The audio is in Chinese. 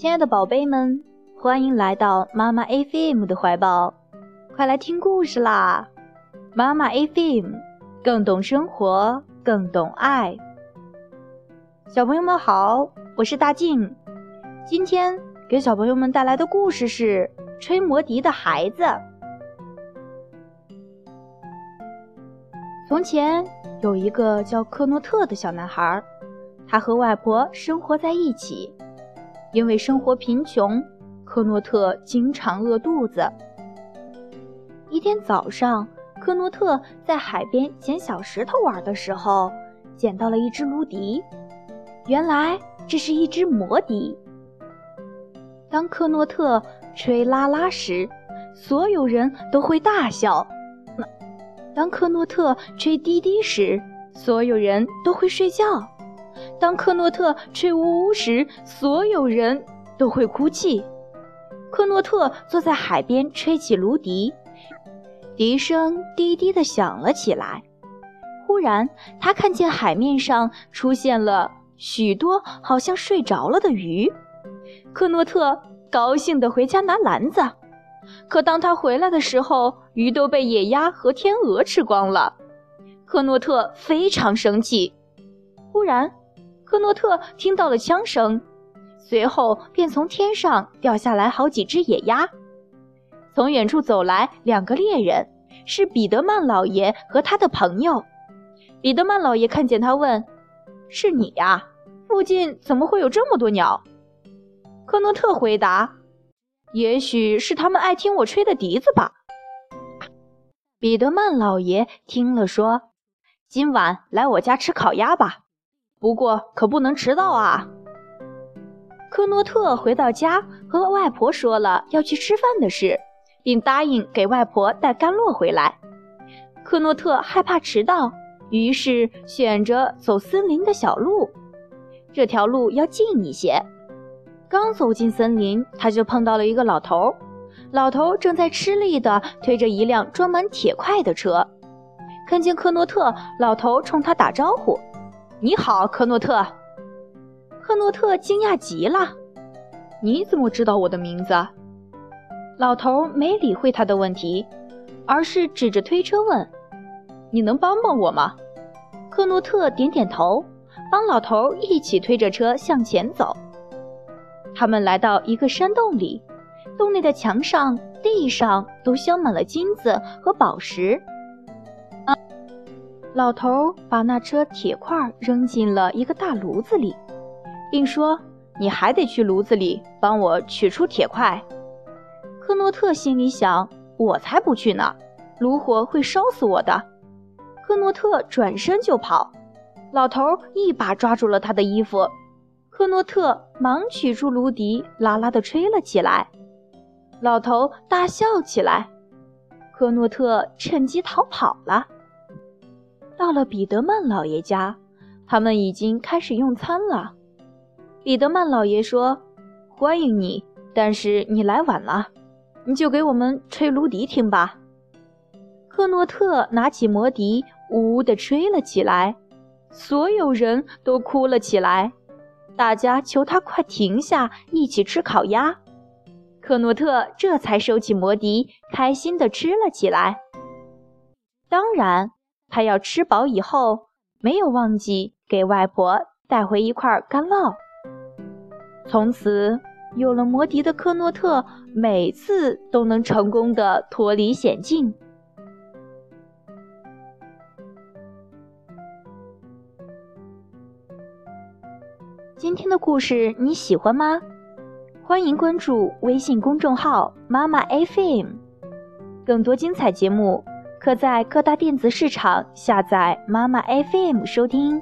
亲爱的宝贝们，欢迎来到妈妈 FM 的怀抱，快来听故事啦！妈妈 FM 更懂生活，更懂爱。小朋友们好，我是大静，今天给小朋友们带来的故事是《吹魔笛的孩子》。从前有一个叫克诺特的小男孩，他和外婆生活在一起。因为生活贫穷，科诺特经常饿肚子。一天早上，科诺特在海边捡小石头玩的时候，捡到了一只芦笛。原来这是一只魔笛。当科诺特吹啦啦时，所有人都会大笑；当科诺特吹滴滴时，所有人都会睡觉。当克诺特吹呜呜时，所有人都会哭泣。克诺特坐在海边吹起芦笛，笛声低低的响了起来。忽然，他看见海面上出现了许多好像睡着了的鱼。克诺特高兴地回家拿篮子，可当他回来的时候，鱼都被野鸭和天鹅吃光了。克诺特非常生气。忽然，克诺特听到了枪声，随后便从天上掉下来好几只野鸭。从远处走来两个猎人，是彼得曼老爷和他的朋友。彼得曼老爷看见他，问：“是你呀？附近怎么会有这么多鸟？”克诺特回答：“也许是他们爱听我吹的笛子吧。”彼得曼老爷听了说：“今晚来我家吃烤鸭吧。”不过可不能迟到啊！科诺特回到家，和外婆说了要去吃饭的事，并答应给外婆带甘露回来。科诺特害怕迟到，于是选着走森林的小路。这条路要近一些。刚走进森林，他就碰到了一个老头。老头正在吃力地推着一辆装满铁块的车。看见科诺特，老头冲他打招呼。你好，科诺特。科诺特惊讶极了。你怎么知道我的名字？老头没理会他的问题，而是指着推车问：“你能帮帮我吗？”科诺特点点头，帮老头一起推着车向前走。他们来到一个山洞里，洞内的墙上、地上都镶满了金子和宝石。老头把那车铁块扔进了一个大炉子里，并说：“你还得去炉子里帮我取出铁块。”科诺特心里想：“我才不去呢，炉火会烧死我的。”科诺特转身就跑，老头一把抓住了他的衣服。科诺特忙取出芦笛，啦啦地吹了起来。老头大笑起来，科诺特趁机逃跑了。到了彼得曼老爷家，他们已经开始用餐了。彼得曼老爷说：“欢迎你，但是你来晚了，你就给我们吹芦笛听吧。”克诺特拿起魔笛，呜呜地吹了起来，所有人都哭了起来。大家求他快停下，一起吃烤鸭。克诺特这才收起魔笛，开心地吃了起来。当然。他要吃饱以后，没有忘记给外婆带回一块干酪。从此，有了魔笛的科诺特，每次都能成功的脱离险境。今天的故事你喜欢吗？欢迎关注微信公众号“妈妈 FM”，更多精彩节目。可在各大电子市场下载妈妈 FM 收听。